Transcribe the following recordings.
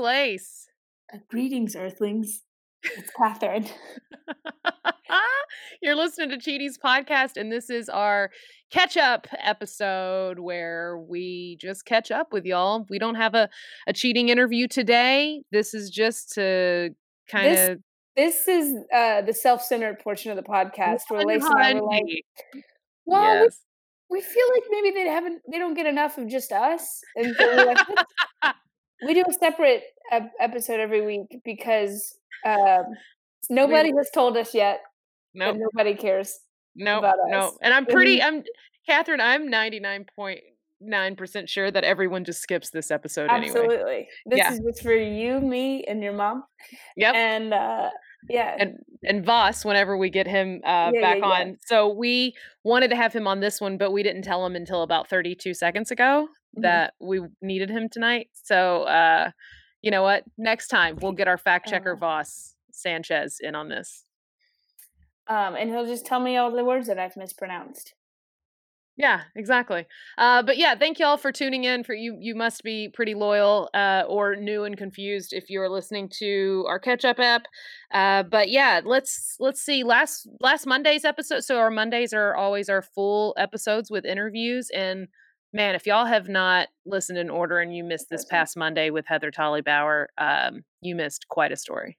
Lace. Uh, greetings, Earthlings. It's Katherine. You're listening to Cheaties podcast, and this is our catch up episode where we just catch up with y'all. We don't have a, a cheating interview today. This is just to kind This- of. this is uh, the self-centered portion of the podcast where Lacey and I were like, well, we- yes. we, feel like maybe they haven't, they don't get enough of just us, and so we're like, "Let's- we do a separate ep- episode every week because um, nobody has told us yet, Nope. nobody cares. No, about no. us. And I'm pretty. I'm, Katherine, I'm 99.9% sure that everyone just skips this episode anyway. Absolutely, this Yeah. is just for you, me, and your mom, Yep. and uh, yeah, and and Voss whenever we get him uh, Yeah, back yeah, on. So we wanted to have him on this one, but we didn't tell him until about 32 seconds ago Mhm. that we needed him tonight. So uh, you know what? Next time we'll get our fact checker Uh. Voss Sanchez in on this. um, and he'll just tell me all the words that I've mispronounced. Yeah, exactly. Uh, but yeah, thank you all for tuning in. For you, you must be pretty loyal uh, or new and confused if you're listening to our catch up app. Uh, but yeah, let's let's see. Last last Monday's episode. So our Mondays are always our full episodes with interviews. And man, if y'all have not listened in order and you missed this past Monday with Heather Tolly Bauer, um, you missed quite a story.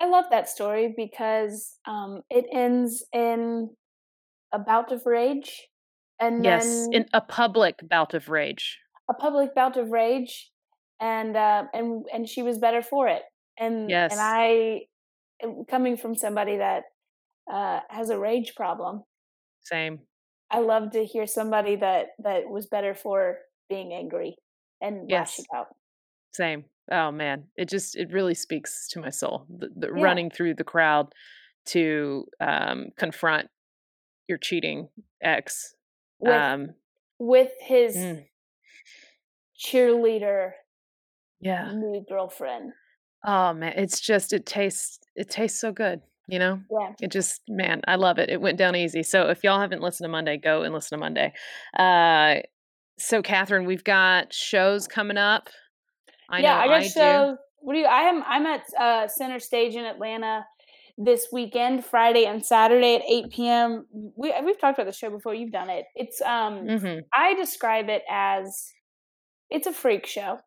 I love that story because um, it ends in a bout of rage, and Yes, in a public bout of rage. a public bout of rage, and uh, and and she was better for it. And Yes. and I, am coming from somebody that uh, has a rage problem, Same. I love to hear somebody that that was better for being angry and Yes. lashing out. Same. Oh man, it just it really speaks to my soul. The, the Yeah. running through the crowd to um, confront your cheating ex. With um, with his mm, cheerleader yeah. new girlfriend. Oh man, it's just it tastes it tastes so good. You know, Yeah. it just man, I love it. It went down easy. So if y'all haven't listened to Monday, go and listen to Monday. Uh, so Katherine, we've got shows coming up. I yeah, know I got shows. What do you? I am. I'm at uh, Center Stage in Atlanta this weekend, Friday and Saturday at 8 p.m. We we've talked about the show before. You've done it. It's um. Mhm. I describe it as it's a freak show.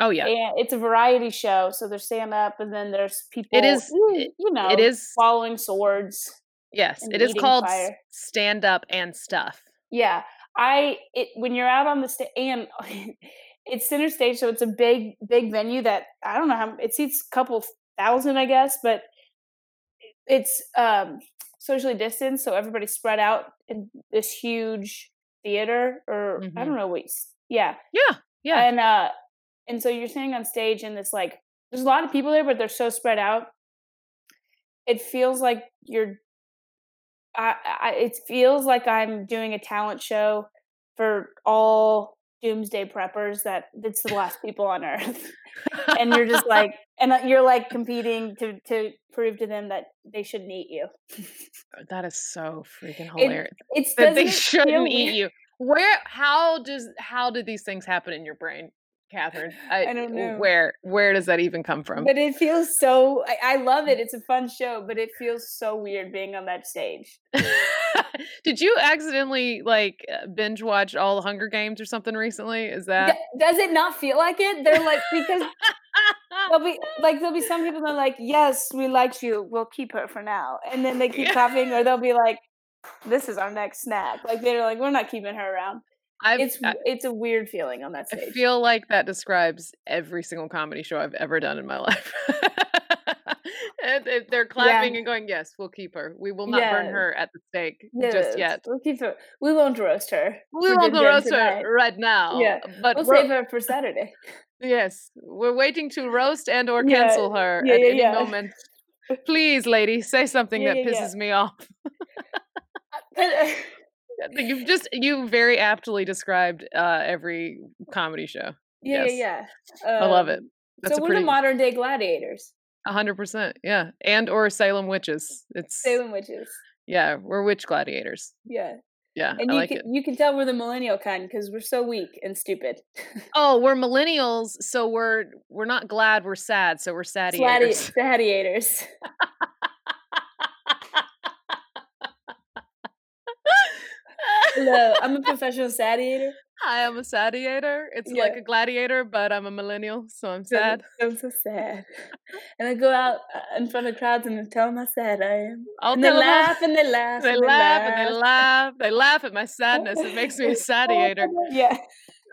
Oh yeah, And it's a variety show. So there's stand up, and then there's people. It is- You, know. it is following swords. yes, it is called fire. stand up and stuff. Yeah, I it when you're out on the stage and it's center stage, so it's a big big venue that I don't know how it seats a couple thousand, I guess, but it's um socially distanced, so everybody's spread out in this huge theater, or I Mhm. don't know what. Yeah, Yeah, yeah. and uh, and so you're standing on stage, and this like there's a lot of people there, but they're so spread out. It feels like you're. I, I it feels like I'm doing a talent show for all doomsday preppers. That it's the last people on earth, and you're just like, and uh, you're like competing to to prove to them that they shouldn't eat you. That is so freaking It- hilarious. It's that they it shouldn't eat you. Where? How does? How did these things happen in your brain, Katherine? I don't know. Where? Where does that even come from? But it feels so. I, I love it. It's a fun show, but it feels so weird being on that stage. did you accidentally like uh, binge watch all the Hunger Games or something recently? Is that? Does it not feel like it? They're like because there'll be like there'll be some people that are like, yes, we liked you, we'll keep her for now, and then they keep Yeah. clapping, or they'll be like, this is our next snack. Like they're like, we're not keeping her around. I've, It's I, it's a weird feeling on that I stage. feel like that describes every single comedy show I've ever done in my life. They're clapping and going, "Yes, we'll keep her. We will not burn her at the stake Yes, just yet. We'll keep her. We won't roast her. We won't roast tonight. her right now. Yeah, but We'll save her for Saturday. yes, we're waiting to roast and or Yeah, cancel her yeah, at yeah, any yeah. moment. Please, lady, say something Yeah, that yeah, yeah. pisses me off. Uh, uh, You've just you very aptly described uh, every comedy show. Yeah, Yes. yeah, yeah. I love it. Um, That's so we're pretty the modern day gladiators, a hundred percent. Yeah, and or Salem witches. It's Salem witches. yeah, we're witch gladiators. Yeah, Yeah, and I you like can it. you can tell we're the millennial kind because we're so weak and stupid. Oh, we're millennials, so we're we're not glad, we're sad, so we're Gladi- sadiators. Hello, I'm a professional sadiator. I am a sadiator. It's like a gladiator, but I'm a millennial, so I'm sad. I'm so sad, and I go out uh, in front of crowds and I tell them how sad I am. I'll and they tell 'em how- laugh and they laugh. They and laugh and they laugh. They laugh at my sadness. It makes me a sadiator. Yeah.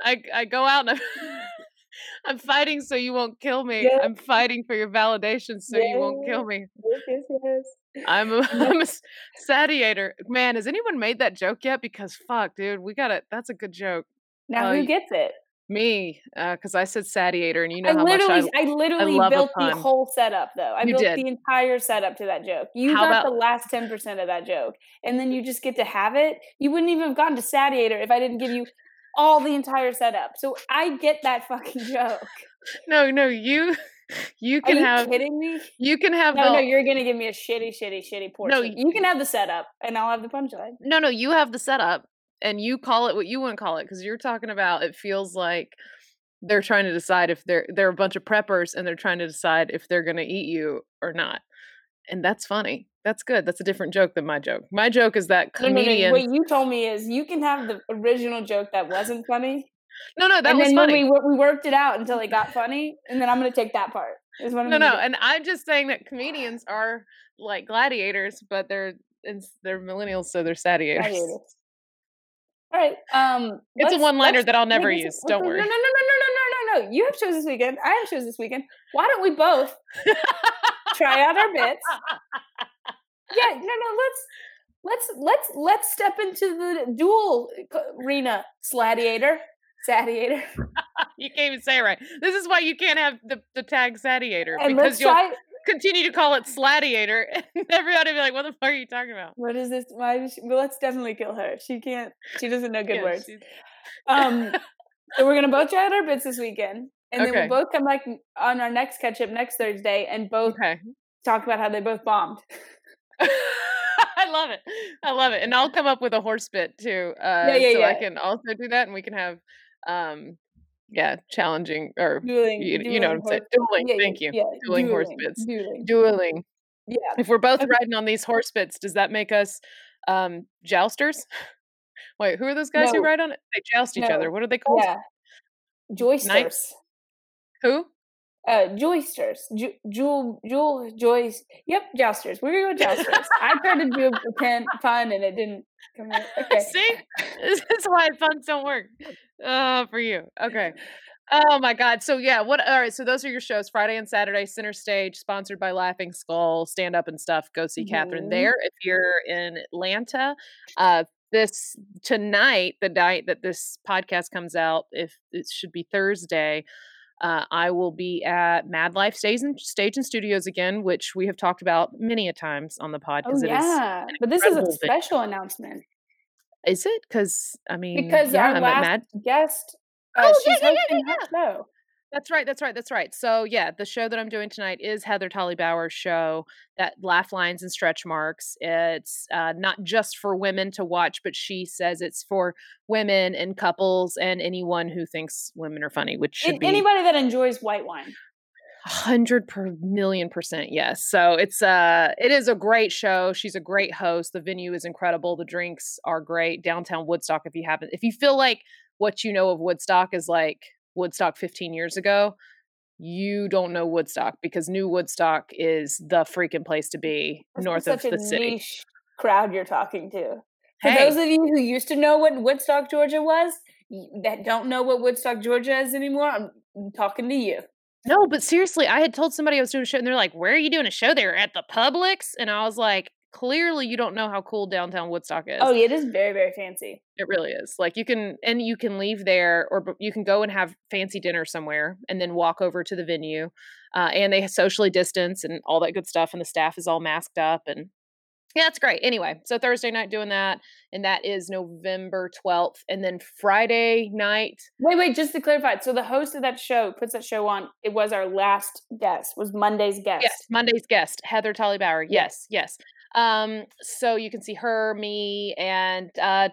I I go out and I'm, I'm fighting so you won't kill me. Yeah. I'm fighting for your validation so you won't kill me. Yes, yes, yes. I'm a, I'm a s- sadiator. Man, has anyone made that joke yet? Because fuck, dude, we got it. That's a good joke. Now Oh, who gets it? Me, uh, because I said sadiator, and you know I how much literally, I. I, literally a built the whole setup though. I You built did. the entire setup to that joke. You How got about- the last ten percent of that joke, and then you just get to have it. You wouldn't even have gotten to satiator if I didn't give you all the entire setup. So I get that fucking joke. No, no, you, you can you have. kidding me? You can have No, the. no, you're gonna give me a shitty, shitty, shitty portion. No, you can have the setup, and I'll have the punchline. no, no, you have the setup, and you call it what you want to call it, because you're talking about. It feels like they're trying to decide if they're they're a bunch of preppers, and they're trying to decide if they're going to eat you or not. And that's funny. That's good. That's a different joke than my joke. My joke is that No, no, no. What you told me is you can have the original joke that wasn't funny, no, no, that and was funny. we we worked it out until it got funny, and then I'm gonna take that part. Is what I'm no, no, do. and I'm just saying that comedians are like gladiators, but they're they're millennials, so they're satiators. gladiators. All right, um, it's a one-liner that I'll never use. This, don't worry. No, no, no, no, no, no, no, no. You have shows this weekend. I have shows this weekend. Why don't we both try out our bits? Yeah, no, no. Let's let's let's let's step into the dual arena, gladiator satiator, you can't even say it right. This is why you can't have the, the tag satiator and because you'll try. continue to call it sladiator, and everybody will be like, "What the fuck are you talking about?" What is this? Why? Is she, well, let's definitely kill her. She can't. She doesn't know good Yeah, words. Um, so we're gonna both try out our bits this weekend, and then Okay. we'll both come back on our next catch up next Thursday, and both Okay. talk about how they both bombed. I love it. I love it. And I'll come up with a horse bit too. Uh, yeah, so I can also do that and we can have, um, yeah, challenging or Dueling, you, you know what I'm saying? Dueling. yeah, Thank you. Yeah, Dueling horse dueling, bits. Dueling. Dueling. Yeah. If we're both Okay. riding on these horse bits, does that make us um, jousters? Wait, who are those guys who ride on it? They joust each No. other. What are they called? Yeah. Joysters. Who? Uh, joysters. Ju- Jewel, Jewel, Joyce. Yep, jousters. We're gonna go jousters. I tried to do a pen, pun and it didn't come out. Okay. See, this is why puns don't work. Uh, for you. Okay. Oh my God. So yeah, what? All right. So those are your shows: Friday and Saturday, Center Stage, sponsored by Laughing Skull, stand up and stuff. Go see Katherine Mhm. there if you're in Atlanta. Uh, this tonight, the night that this podcast comes out, if it should be Thursday. Uh, I will be at Mad Life Stage and, Stage and Studios again, which we have talked about many a times on the pod. Oh 'cause it is yeah, but this is a special announcement Is it? Because I mean, because yeah, our I'm last Mad. guest, uh, Oh, yeah, she's yeah, yeah, yeah, show. That's right. That's right. That's right. So yeah, the show that I'm doing tonight is Heather Tolly Bauer's show. That laugh lines and stretch marks. It's uh, not just for women to watch, but she says it's for women and couples and anyone who thinks women are funny, which should be anybody that enjoys white wine. hundred per million percent yes. So it's uh it is a great show. She's a great host. The venue is incredible. The drinks are great. Downtown Woodstock. If you haven't, if you feel like what you know of Woodstock is like Woodstock 15 years ago, you don't know Woodstock because New Woodstock is the freaking place to be north of the city. niche crowd you're talking to. For Hey, those of you who used to know what Woodstock, Georgia was, that don't know what Woodstock, Georgia is anymore, I'm I'm talking to you. No, but seriously, I had told somebody I was doing a show, and they're like, "Where are you doing a show there at the Publix?" And I was like, "Clearly, you don't know how cool downtown Woodstock is. Oh, yeah, it is very very fancy. It really is. Like you can, and you can leave there, or you can go and have fancy dinner somewhere, and then walk over to the venue. Uh, and they socially distance and all that good stuff, and the staff is all masked up, and yeah, it's great. Anyway, so Thursday night doing that, and that is November twelfth, and then Friday night. Wait, wait, just to clarify. So the host of that show puts that show on. It was our last guest. Was Monday's guest. Yes, Monday's guest, Heather Tully Bauer. Yeah. Yes, yes. Um, so you can see her, me, and uh,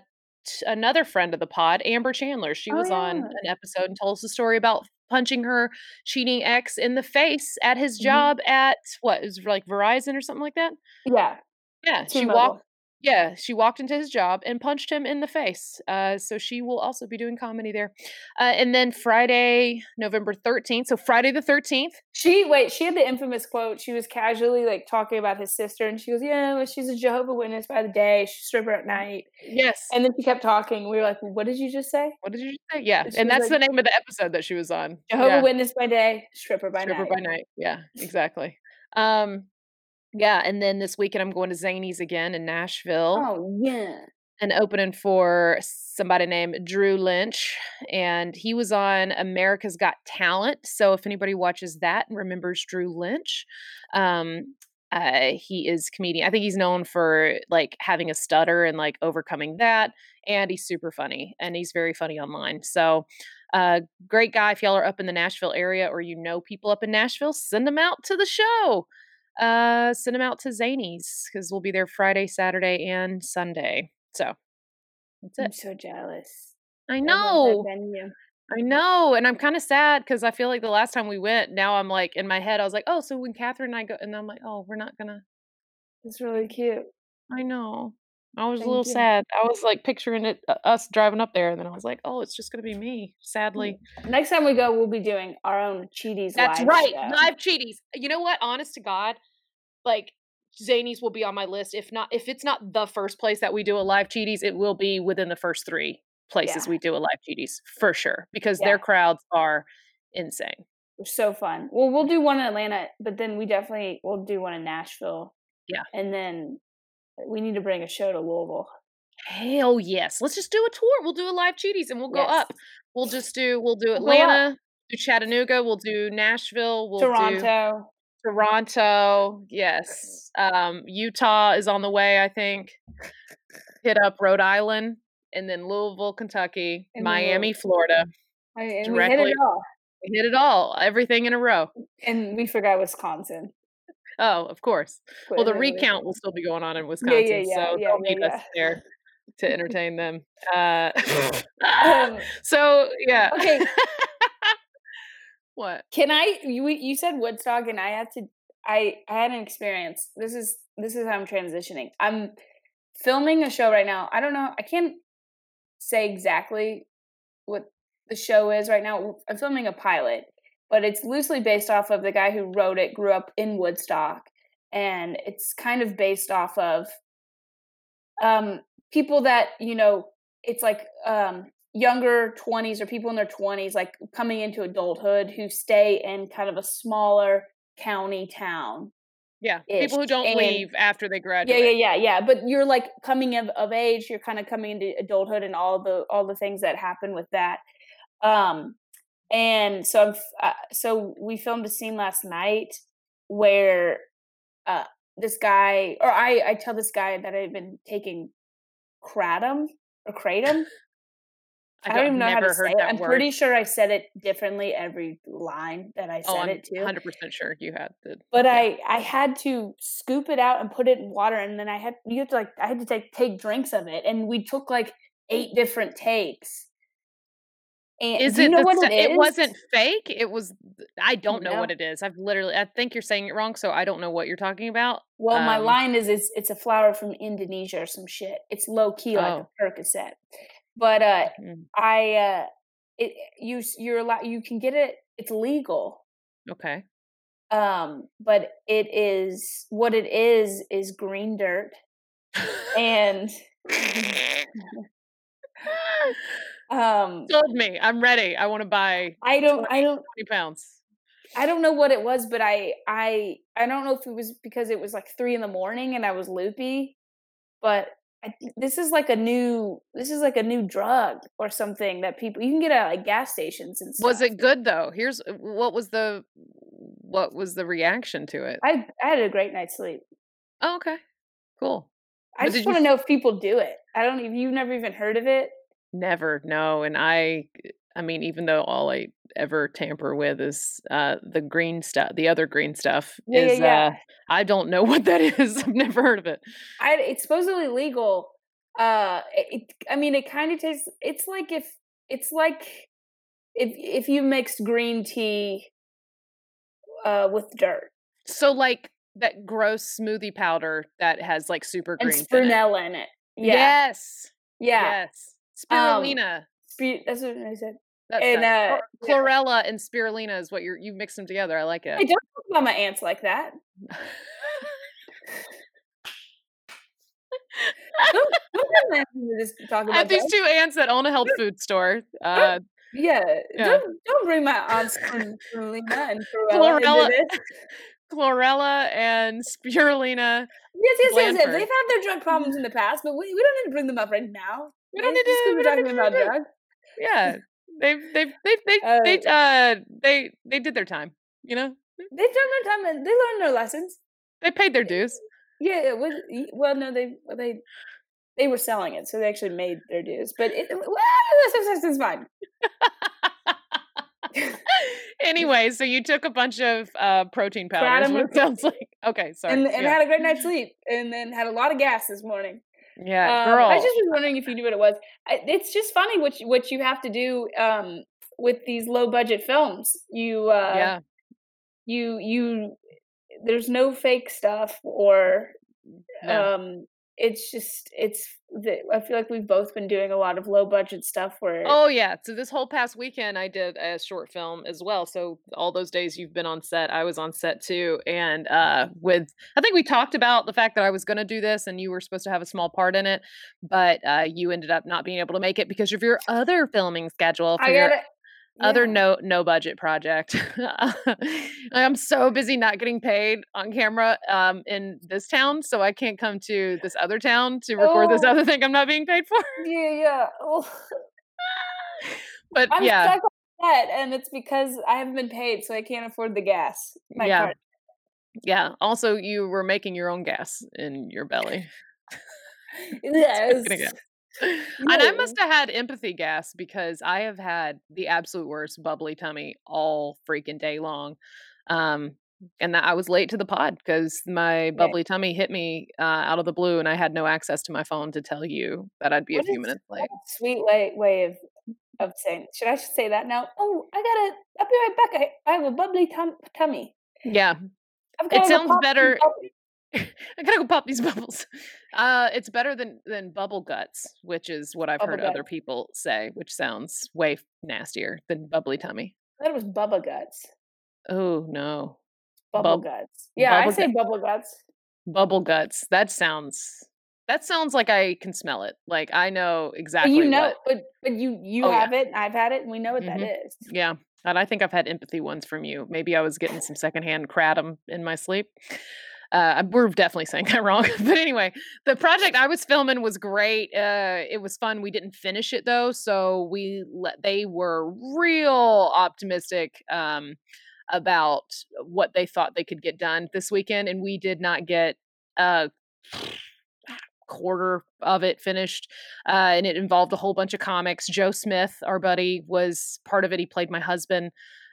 t- another friend of the pod, Amber Chandler. She Oh, was on an episode and told us a story about punching her cheating ex in the face at his Mhm. job at what is like Verizon or something like that. Yeah. Yeah, she T-Mobile. walked. Yeah, she walked into his job and punched him in the face. Uh, so she will also be doing comedy there. Uh, and then Friday, November 13th. So Friday the 13th. She wait. She had the infamous quote. She was casually like talking about his sister, and she goes, "Yeah, well, she's a Jehovah Witness by the day. She's a stripper at night." Yes. And then she kept talking. We were like, "What did you just say?" What did you just say? Yeah, She and that's like- the name of the episode that she was on. Jehovah yeah. Witness by day, stripper by Stripper night. by night. Yeah, exactly. Um, yeah, and then this weekend I'm going to Zanies again in Nashville Oh yeah. and opening for somebody named Drew Lynch, and he was on America's Got Talent. So if anybody watches that and remembers Drew Lynch, um, uh, he is comedian. I think he's known for like having a stutter and like overcoming that, and he's super funny and he's very funny online. So, uh, great guy. If y'all are up in the Nashville area or you know people up in Nashville, send them out to the show. Uh, send them out to Zanies because we'll be there Friday, Saturday, and Sunday. So that's it. I'm so jealous. I I know. venue. I know, and I'm kind of sad because I feel like the last time we went, now I'm like in my head, I was like, oh, so when Katherine and I go, and I'm like, oh, we're not gonna. It's really cute. I know. I was a little you. sad. I was like picturing it, uh, us driving up there, and then I was like, oh, it's just gonna be me. Sadly, Next time we go, we'll be doing our own Cheaties. that's right. show. Live cheaties. You know what? Honest to God, like Zanies will be on my list. If not, if it's not the first place that we do a live cheaties, it will be within the first three places Yeah. we do a live cheaties for sure because Yeah. their crowds are insane. They're so fun. Well, we'll do one in Atlanta, but then we definitely will do one in Nashville. Yeah. And then we need to bring a show to Louisville. Hell yes. Let's just do a tour. We'll do a live cheaties and we'll go Yes. up. We'll just do we'll do We'll. Atlanta, do Chattanooga, we'll do Nashville, we'll do Toronto. Toronto. Yes. Um Utah is on the way, I think. Hit up Rhode Island and then Louisville, Kentucky, And Miami, Louisville. Florida. I, and we hit it all. We hit it all, everything in a row. And we forgot Wisconsin. Oh, of course. Well, the recount will still be going on in yeah, Wisconsin, yeah, so yeah, they'll yeah, need yeah. us there to entertain them. Uh, Um, so yeah. okay. what? Can I? You you said Woodstock, and I had to. I I had an experience. This is this is how I'm transitioning. I'm filming a show right now. I don't know. I can't say exactly what the show is right now. I'm filming a pilot, but it's loosely based off of the guy who wrote it. Grew up in Woodstock, and it's kind of based off of um people that you know. It's like um younger 20s or people in their 20s like coming into adulthood who stay in kind of a smaller county town Yeah, people who don't and- leave after they yeah graduate. yeah yeah yeah but you're like coming of, of age you're kind of coming into adulthood and all the all the things that happen with that um and so i'm f- uh, so we filmed a scene last night where uh this guy or i i tell this guy that i've been taking kratom or kratom I don't, even know how to say it. I'm word. pretty sure I said it differently every line that I said oh, I'm it to. 100 percent sure you had. The, But yeah. I I had to scoop it out and put it in water, and then I had you have to like I had to take take drinks of it, and we took like eight different takes. And is it you it? know what it is? wasn't fake. It was. I don't know No. what it is. I've literally. I think you're saying it wrong, so I don't know what you're talking about. Well, my um, line is it's it's a flower from Indonesia or some shit. It's low key like Oh. a Percocet, but uh, Mm, I uh, it you you're allowed you can get it. It's legal. Okay. um but it is what it is is green dirt and um Sold me. I'm ready. I want to buy i don't i don't 20 pounds. I don't know what it was, but I I I don't know if it was because it was like three in the morning and I was loopy, but I, this is like a new this is like a new drug or something that people you can get at like gas stations and stuff. Was it good though? Here's uh, what was the what was the reaction to it? I I had a great night's sleep. Oh, okay, cool. I But just want to know if people do it. I don't. If you've never even heard of it, Never, no. And I, I mean, even though all I ever tamper with is uh, the green stuff, the other green stuff Yeah, is, yeah. uh, I don't know what that is. I've never heard of it. I it's supposedly legal. Uh, it, I mean, it kind of tastes. It's like if it's like if if you mixed green tea uh with dirt So, like that gross smoothie powder that has like super green and greens in it. in it. Yeah, Yes. yeah. Yes. Um, Spirulina. Spi- that's what I said. That's and, uh, Chlorella and spirulina is what you're you mix them together. I like it. I don't talk about my aunts like that. Don't, don't get mad when we just talk I have these two aunts that own a health food store. Uh, Yeah, Yeah. don't don't bring my aunts from Spirulina and Chlorella- chlorella and spirulina. Yes, yes, yes, yes. They've had their drug problems in the past, but we, we don't need to bring them up right now. We don't need to- don't talking need about drugs. Yeah, they've they've they they Uh, they uh they they did their time. You know, They've done their time and they learned their lessons. they paid their dues. Yeah, was, well, no, they they they were selling it, so they actually made their dues. But it, well, this is fine. anyway, so you took a bunch of uh protein powders. Kratom and it sounds like. Okay, sorry. and and yeah, had a great night's sleep, and then had a lot of gas this morning. Yeah, Um, girl. I just was wondering if you knew what it was. It's just funny what you, what you have to do um, with these low budget films. You uh, yeah, you you there's no fake stuff or no. um it's just it's the, I feel like we've both been doing a lot of low budget stuff where Oh yeah. So this whole past weekend I did a short film as well. So all those days you've been on set, I was on set too. And uh with I think we talked about the fact that I was gonna do this and you were supposed to have a small part in it, but uh you ended up not being able to make it because of your other filming schedule for I your it. other no no budget project. I'm so busy not getting paid on camera um in this town, so I can't come to this other town to record this Oh. other thing I'm not being paid for. Yeah, yeah. Oh, But I'm yeah. stuck on that, and it's because I haven't been paid, so I can't afford the gas. My Yeah. Yeah. Also, you were making your own gas in your belly. Yes. And I must have had empathy gas because I have had the absolute worst bubbly tummy all freaking day long. Um, and that I was late to the pod because my bubbly tummy hit me uh, out of the blue, and I had no access to my phone to tell you that I'd be What a few minutes late. Sweet way way of of saying. Should I say that now? Oh, I gotta. I'll be right back. I, I have a bubbly tum- tummy. Yeah, I've It sounds better-. I gotta go pop these bubbles. Uh, it's better than than bubble guts, which is what I've Bubble heard other people say, which sounds way nastier than bubbly tummy. I thought it was Bubba Guts. Oh no, Bubble Bub- Guts. Yeah, I say gut- Bubble Guts. bubble guts. That sounds. That sounds like I can smell it. Like I know But exactly. you know, what- but but you you Oh, yeah. have it. I've had it, and we know what that Mhm. is. Yeah, and I think I've had empathy ones from you. Maybe I was getting some secondhand kratom in my sleep. Uh, we're definitely saying that wrong. but anyway, the project I was filming was great. Uh, it was fun. We didn't finish it though, so we let they were real optimistic um, about what they thought they could get done this weekend, and we did not get a quarter of it finished. Uh, and it involved a whole bunch of comics. Joe Smith, our buddy, was part of it. He played my husband,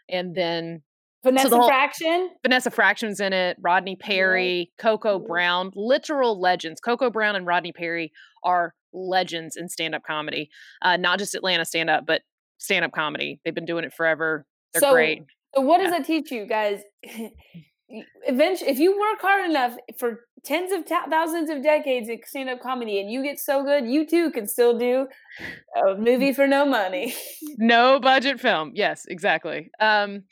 and then Vanessa the whole- Fraction. Vanessa Fraction's in it, Rodney Perry, Coco. Brown, literal legends. Coco Brown and Rodney Perry are legends in stand up comedy, uh, not just Atlanta stand up, but stand up comedy. They've been doing it forever. They're So, great. So what does that teach you guys? Eventually, if you work hard enough for tens of ta- thousands of decades in stand-up comedy, and you get so good, you too can still do a movie for no money. no budget film. Yes, exactly. Um,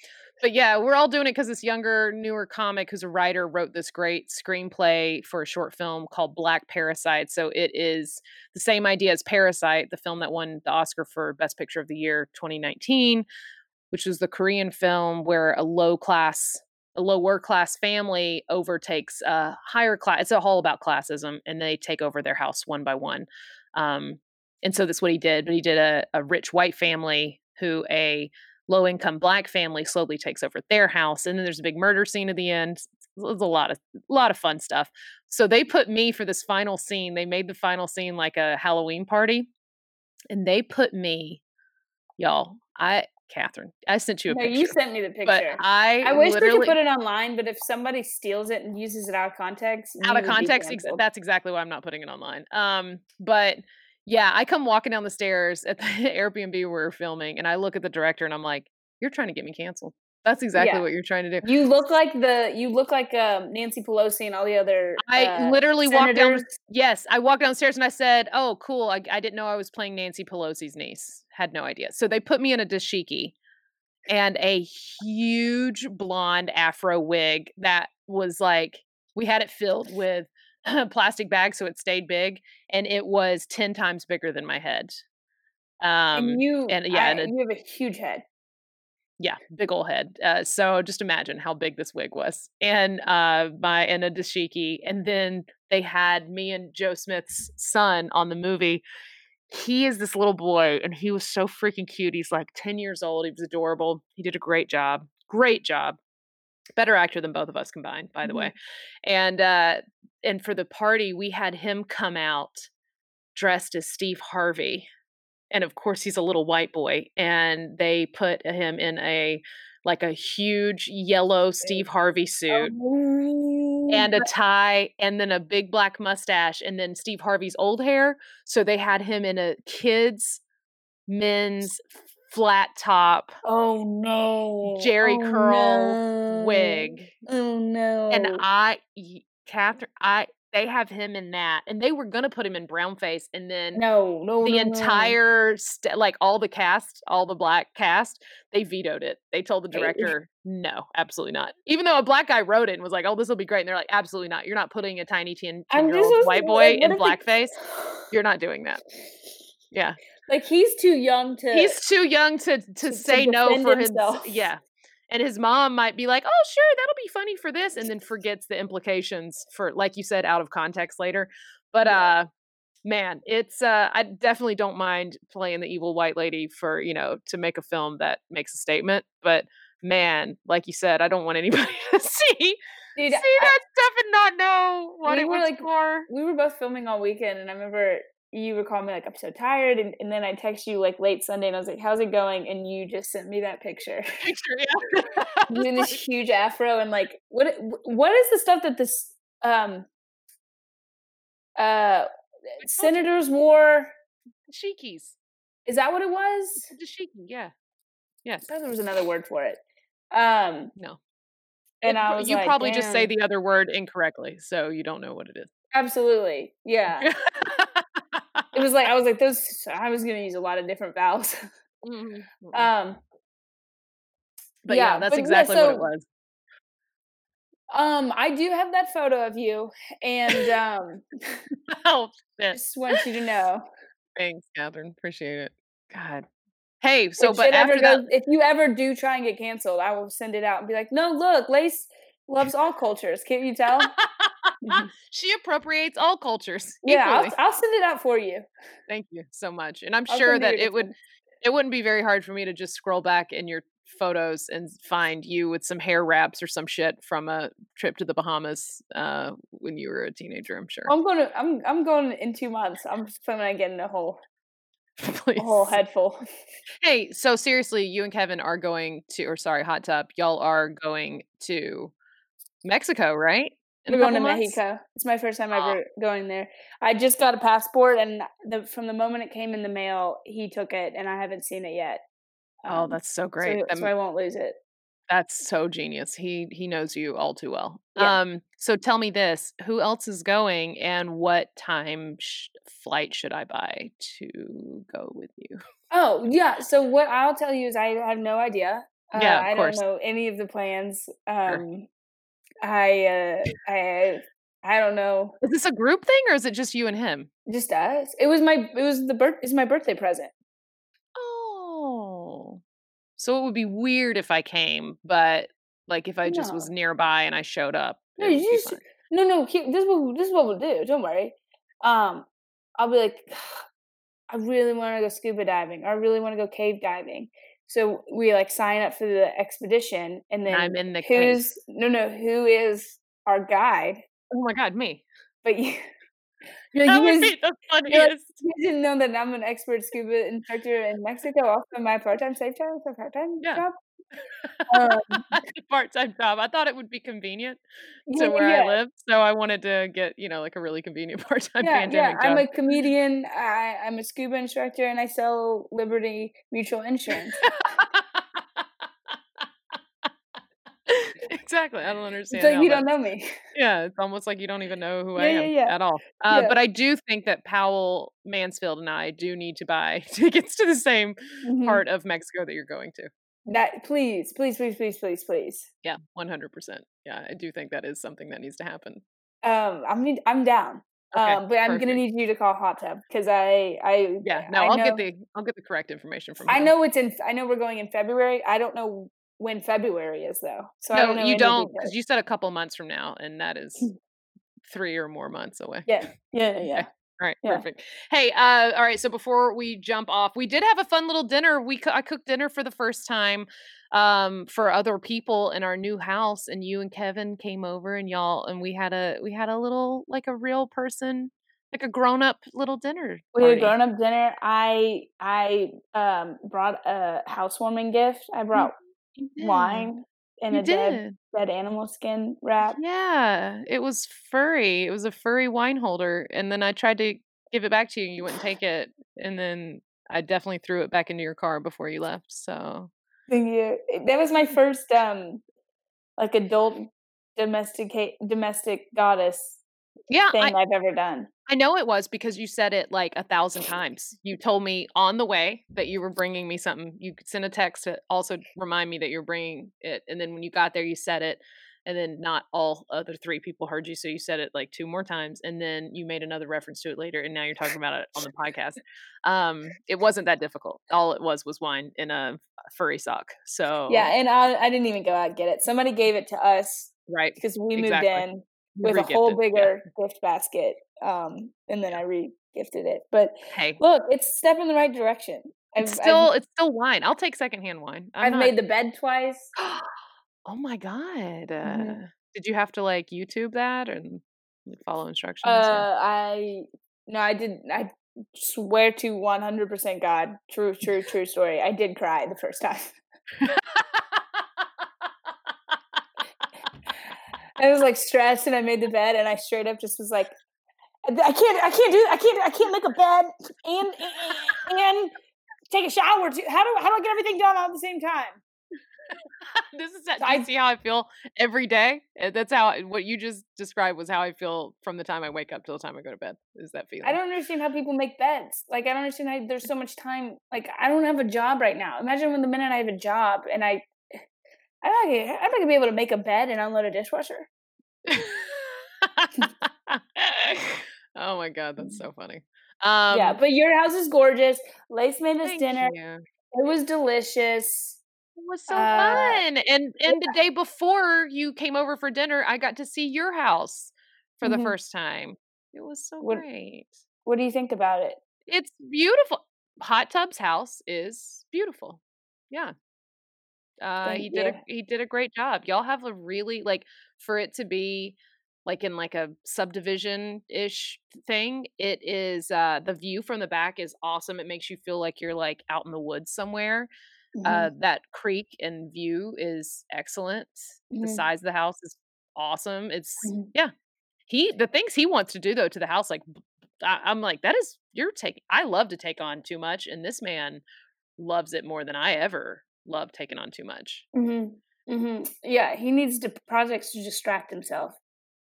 but yeah, we're all doing it because this younger, newer comic who's a writer wrote this great screenplay for a short film called Black Parasite. So it is the same idea as Parasite, the film that won the Oscar for Best Picture of the Year 2019. which was the Korean film where a low class, a lower class family overtakes a higher class. It's all about classism, and they take over their house one by one. Um, and so that's what he did. But he did a, a rich white family who a low income black family slowly takes over their house, and then there's a big murder scene at the end. There's a lot of a lot of fun stuff. So they put me for this final scene. They made the final scene like a Halloween party, and they put me, y'all. I Katherine, I sent you a No, picture. you sent me the picture. but I, I wish we could put it online, but if somebody steals it and uses it out of context, out of context. Ex- that's exactly why I'm not putting it online. Um, but yeah, I come walking down the stairs at the Airbnb we we're filming, and I look at the director, and I'm like, "You're trying to get me canceled. That's exactly Yeah. what you're trying to do." You look like the you look like um, Nancy Pelosi and all the other. I uh, literally walked down. Yes, I walked downstairs and I said, "Oh, cool! I, I didn't know I was playing Nancy Pelosi's niece. Had no idea." So they put me in a dashiki and a huge blonde afro wig that was like we had it filled with plastic bag so it stayed big, and it was ten times bigger than my head. Um, and you, and yeah, I- and it- you have a huge head. yeah, big old head. Uh, so just imagine how big this wig was, and uh, my and a dashiki, and then they had me and Joe Smith's son on the movie. He is this little boy, and he was so freaking cute. He's like ten years old. He was adorable. He did a great job. Great job. Better actor than both of us combined, by the Mhm. way. And uh, and for the party, we had him come out dressed as Steve Harvey and of course he's a little white boy and they put him in a like a huge yellow steve harvey suit Oh, and a tie and then a big black mustache and then steve harvey's old hair so they had him in a kids men's flat top oh no, Jerry oh, curl no. wig. Oh no! and I katherine i they have him in that and they were gonna put him in brown face and then no, no, the no, no. entire st- like all the cast all the black cast they vetoed it. They told the director no absolutely not. Even though a black guy wrote it and was like oh this will be great and they're like absolutely not. You're not putting a tiny 10 I'm year old white boy what in if they- blackface. You're not doing that. Yeah Like he's too young to. he's too young to to, to say no defend for his himself. yeah and his mom might be like oh sure that'll be funny for this and then forgets the implications for like you said out of context later but Yeah. uh man it's uh i definitely don't mind playing the evil white lady for you know to make a film that makes a statement but man like you said i don't want anybody to see Dude, see I- that stuff and not know what We it was like, for we were both filming all weekend, and I remember you were calling me like, "I'm so tired," and, and then I text you like late Sunday, and I was like, "How's it going?" And you just sent me that picture. picture yeah you in this huge afro, and like, what what is the stuff that this um uh senators wore? Shikis. Is that what it was? The Dashiki, yeah. Yes. I thought there was another word for it. Um, No. and It I was you like, probably just say the other word incorrectly, so you don't know what it is. absolutely, yeah. It was like I was like those. I was gonna use a lot of different vowels. Mhm, mhm. um, but yeah, yeah, that's but yeah, exactly what it was. um, I do have that photo of you, and um, Oh, shit. just want you to know. Thanks, Katherine. Appreciate it. God. Hey, so if but after that, goes- if you ever do try and get canceled, I will send it out and be like, "No, look, Lace loves all cultures. Can't you tell?" She appropriates all cultures yeah. I'll, I'll send it out for you. Thank you so much. And I'm I'll sure that your it would it wouldn't be very hard for me to just scroll back in your photos and find you with some hair wraps or some shit from a trip to the Bahamas uh, when you were a teenager. I'm sure. I'm going to. I'm. I'm going in two months. I'm planning on getting a whole Please. a whole head full. Hey, so seriously, you and Kevin are going to, or sorry, Hot Tub, y'all are going to Mexico, right? In going to months? Mexico. It's my first time Aw. ever going there. I just got a passport, and the, from the moment it came in the mail, he took it, and I haven't seen it yet. Oh, Um, that's so so, great. so I won't lose it. That's so genius. He he knows you all too well. Yeah. Um so tell me this, who else is going and what time sh- flight should I buy to go with you? Oh yeah. So what I'll tell you is I have no idea. Uh, Yeah, of I don't know any of the plans. Um, I uh, I I don't know. Is this a group thing or is it just you and him? Just us. It was my it was the birth. It's my birthday present. Oh. So it would be weird if I came, but like if I just was nearby and I showed up, No, you just fine. no, no. Keep, this is what this is what we'll do. Don't worry. Um, I'll be like, I really want to go scuba diving. Or I really want to go cave diving. So we like sign up for the expedition, and then I'm in the who's no, no, who is our guide? Oh my god, me. But you, you're That would you, guys, be the like, you didn't know that I'm an expert scuba instructor in Mexico, also my part-time safe time part-time Yeah. job. Um, Part time job. I thought it would be convenient to yeah, where yeah. I live, so I wanted to get you know like a really convenient part time yeah, yeah. pandemic I'm a comedian. I, I'm a scuba instructor, and I sell Liberty Mutual Insurance. exactly. I don't understand. so you don't know me. Yeah, it's almost like you don't even know who I Yeah, yeah, am yeah. at all. Uh, Yeah. But I do think that Powell Mansfield and I do need to buy tickets to the same Mhm. part of Mexico that you're going to. That please, please, please, please, please, please. Yeah, 100%. Yeah, I do think that is something that needs to happen. Um, I'm need, I'm down. Okay, um, but I'm gonna need you to call Hot Tub because I, I, Yeah, no, I I'll know, get the I'll get the correct information from. I know it's in. I know we're going in February. I don't know when February is though. So I No, don't know you don't because you said a couple months from now, and that is three or more months away. Yeah, yeah, yeah. All right, Yeah. perfect. Hey, uh, all right. So before we jump off, we did have a fun little dinner. We I cooked dinner for the first time um for other people in our new house and you and Kevin came over and y'all and we had a we had a little like a real person like a grown up little dinner We had a grown up dinner. I I um brought a housewarming gift. I brought wine in You a dead did. dead animal skin wrap. Yeah, it was furry. It was a furry wine holder and then I tried to give it back to you and you wouldn't take it and then I definitely threw it back into your car before you left. So Thank you. That was my first um like adult domesticate domestic goddess yeah, thing I, I've ever done. I know it was because you said it like a thousand times. You told me on the way that you were bringing me something. You sent a text to also remind me that you're bringing it, and then when you got there, you said it, and then not all other three people heard you, so you said it like two more times, and then you made another reference to it later, and now you're talking about it on the podcast. Um, it wasn't that difficult. All it was was wine in a furry sock. So Yeah, and I I didn't even go out and get it. Somebody gave it to us right. because we moved Exactly. in With a whole re-gifted, yeah. bigger gift basket. Um, and then I re-gifted it. But Hey, look, it's a step in the right direction. it's I've, still I've, it's still wine. I'll take secondhand wine. I'm I've not- made the bed twice. oh my god! Mhm. Uh, did you have to like YouTube that and like, follow instructions? Uh, I no, I did. I swear to one hundred percent God, true, true, true story. I did cry the first time. I was like stressed, and I made the bed, and I straight up just was like, I can't, I can't do, I can't, I can't make a bed and and, and take a shower. Too. How do how do I get everything done all at the same time? this is that. So Do you I- see how I feel every day? Uh, That's how what you just described was how I feel from the time I wake up till the time I go to bed. Is that feeling? I don't understand how people make beds. Like I don't understand how there's so much time. Like I don't have a job right now. Imagine when the minute I have a job and I, I'm not gonna, I'm not gonna be able to make a bed and unload a dishwasher. oh my god, that's so funny. Um, yeah, but your house is gorgeous. Lace made us dinner. you. It was delicious. It was so Uh, fun. And and the day before you came over for dinner, I got to see your house for the Mhm. first time. It was so What- great. What do you think about it? It's beautiful. Hot Tub's house is beautiful. Yeah. Uh he did a he did a great job. Y'all have a really like for it to be like in like a subdivision ish thing, it is uh the view from the back is awesome. It makes you feel like you're like out in the woods somewhere. Mhm, Uh that creek and view is excellent. The mhm, size of the house is awesome. It's mhm. yeah. He the things he wants to do though to the house, like I'm like that is you're taking. I love to take on too much, and this man loves it more than I ever loved taking on too much Mhm, mhm. Yeah, he needs to projects to distract himself.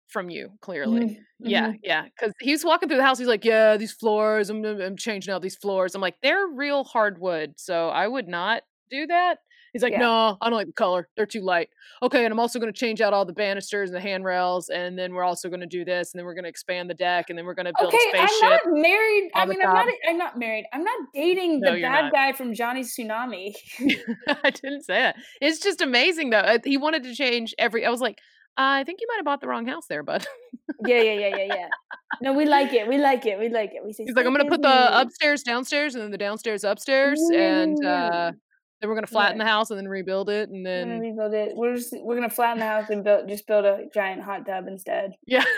from you. Clearly, Mhm, yeah, mhm. yeah. Because he's walking through the house, he's like, "Yeah, these floors. I'm I'm changing out these floors." I'm like, "They're real hardwood, so I would not do that." He's like, Yeah. no, I don't like the color. They're too light. Okay, and I'm also going to change out all the banisters and the handrails, and then we're also going to do this, and then we're going to expand the deck, and then we're going to build Okay, I'm not married. I mean, I'm not. I'm not married. I'm not dating No, the bad not. guy from Johnny's Tsunami. I didn't say that. It's just amazing though. Uh, He wanted to change every. I was like, I think you might have bought the wrong house there, bud. yeah, yeah, yeah, yeah, yeah. No, we like it. We like it. We like it. We say, He's like, I'm gonna put the upstairs downstairs, and then the downstairs upstairs, and uh. Then we're gonna flatten Yeah. the house and then rebuild it, and We're then rebuild it. We're just we're gonna flatten the house and build just build a giant hot tub instead. yeah.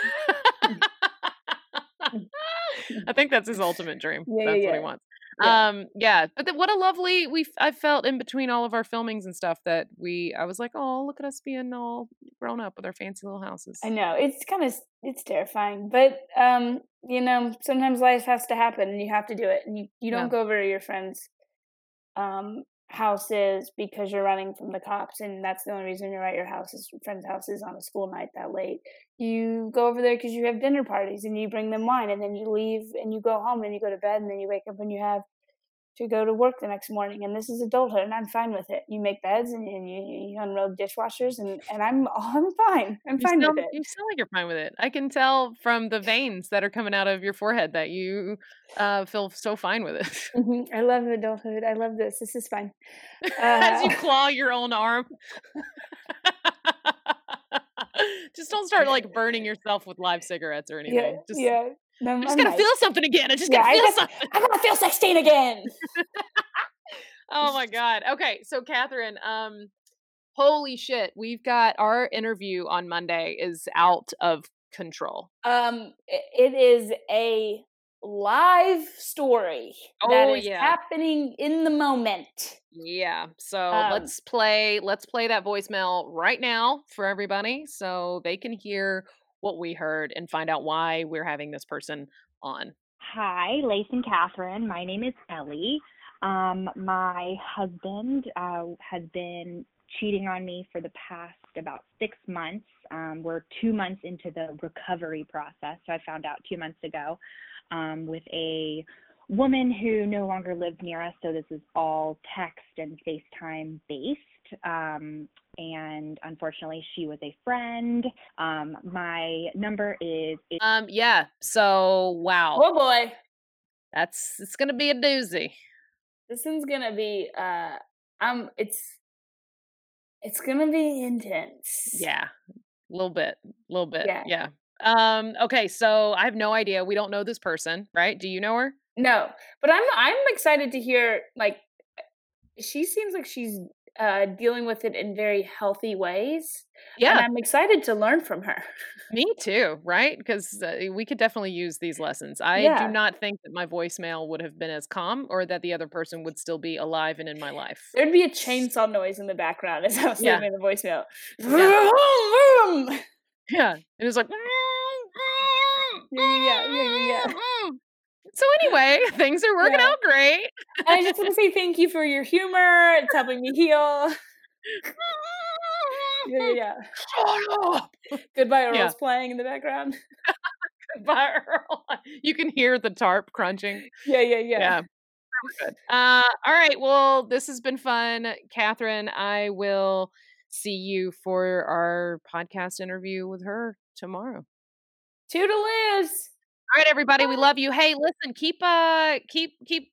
I think that's his ultimate dream. Yeah, yeah, that's what he wants. Yeah. Um, yeah, but th- what a lovely we I felt in between all of our filmings and stuff that we I was like, oh, look at us being all grown up with our fancy little houses. I know it's kind of it's terrifying, but um, you know, sometimes life has to happen, and you have to do it. And you you don't Yeah. go over to your friends' um houses because you're running from the cops, and that's the only reason you're at your house is friend's house is on a school night that late. You go over there because you have dinner parties, and you bring them wine, and then you leave, and you go home, and you go to bed, and then you wake up and you have to go to work the next morning and this is adulthood and i'm fine with it you make beds and, and you, you unload dishwashers and, and i'm i'm fine i'm You fine sound, with it you sound like you're fine with it. I can tell from the veins that are coming out of your forehead that you uh, feel so fine with it. Mhm. I love adulthood. I love this. This is fine. As you Uh, claw your own arm. just don't start like burning yourself with live cigarettes or anything. yeah, just, yeah. No, I'm just I'm gonna nice. feel something again. I just Yeah, gotta I feel just- something. I'm gonna feel 16 again. oh my god. Okay, so Katherine, um, holy shit, we've got our interview on Monday is out of control. Um, it is a live story that Oh, is yeah. happening in the moment. Yeah. So Um, let's play let's play that voicemail right now for everybody so they can hear what we heard and find out why we're having this person on. Hi, Lace and Katherine. My name is Ellie. Um, my husband uh, has been cheating on me for the past about six months. Um, we're two months into the recovery process, so I found out two months ago um, with a woman who no longer lives near us. So this is all text and FaceTime based. Um, and unfortunately, she was a friend. Um, my number is Um yeah. So wow. Oh boy, That's it's going to be a doozy. this one's gonna be uh, um, it's it's gonna be intense. Yeah. A little bit. A little bit. Yeah. yeah. Um okay, so I have no idea. We don't know this person, right? Do you know her? No, but I'm I'm excited to hear like she seems like she's uh dealing with it in very healthy ways. And Yeah, I'm excited to learn from her. me too, right? Because uh, we could definitely use these lessons. I Yeah. do not think that my voicemail would have been as calm or that the other person would still be alive and in my life. There'd be a chainsaw noise in the background as I was Yeah. leaving the voicemail. Yeah. Yeah. And it's like yeah, yeah, yeah. So anyway, things are working Yeah. out great. And I just want to say thank you for your humor. It's helping me heal. Yeah, yeah, up. Goodbye, Earl's Yeah. playing in the background. Goodbye, Earl. You can hear the tarp crunching. Yeah, yeah, yeah. Yeah. Uh, all right. Well, this has been fun. Katherine, I will see you for our podcast interview with her tomorrow. Toodaloos. All right, everybody. We love you. Hey, listen, keep uh keep keep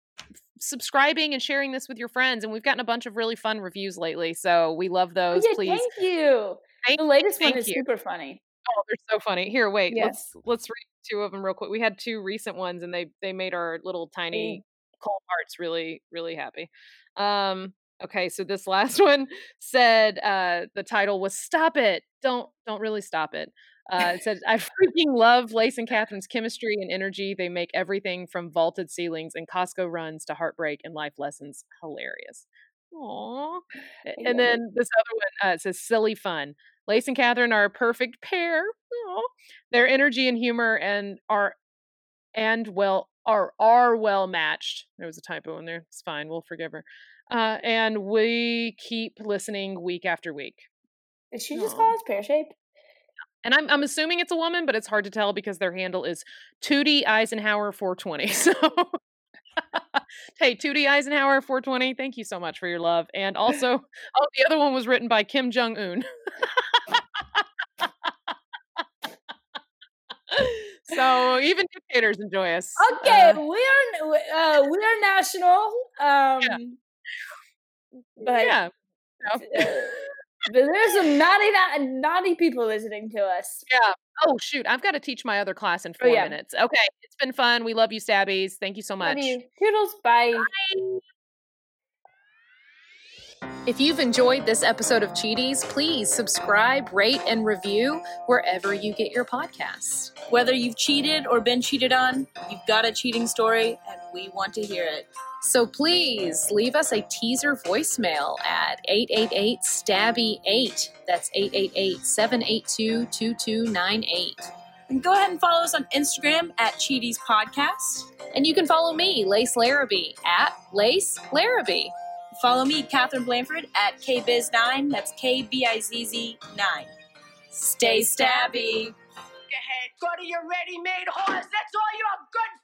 subscribing and sharing this with your friends. And we've gotten a bunch of really fun reviews lately. So we love Oh, those. yeah, Please. thank you. Thank The latest one is you. super funny. Oh, they're so funny. Here, wait. Yes. Let's let's read two of them real quick. We had two recent ones, and they they made our little tiny cold hearts really really happy. Um. Okay, so this last one said uh the title was "Stop It." Don't don't really stop it. Uh, it said, "I freaking love Lace and Katherine's chemistry and energy. They make everything from vaulted ceilings and Costco runs to heartbreak and life lessons hilarious." Aww. And love it. then this other one uh, says, "Silly fun." Lace and Katherine are a perfect pair. Aw. Their energy and humor and are and well are are well matched. There was a typo in there. It's fine. We'll forgive her. Uh, and we keep listening week after week. Did she just Aw. call us pear shaped? And I'm I'm assuming it's a woman, but it's hard to tell because their handle is Tootie Eisenhower 420. So hey, 2D Eisenhower 420, thank you so much for your love. And also, oh, the other one was written by Kim Jong Un. so even dictators enjoy us. Okay, Uh, we are uh, we are national. Um, but yeah. but there's some naughty na- naughty people listening to us. Yeah. Oh shoot, I've got to teach my other class in Oh, four yeah. minutes. Okay, it's been fun. We love you, Stabbies. Thank you so Love much. you. Toodles. Bye. If you've enjoyed this episode of Cheaties, please subscribe, rate, and review wherever you get your podcasts. Whether you've cheated or been cheated on, you've got a cheating story and we want to hear it. So please leave us a teaser voicemail at 888 Stabby 8. That's 888 782 2298. And go ahead and follow us on Instagram at Cheaties Podcast. And you can follow me, Lace Larrabee, at Lace Larrabee. Follow me, Katherine Blanford, at KBizz9. That's K B I Z Z 9. Stay stabby. Go ahead, go to your ready-made horse. That's all you're good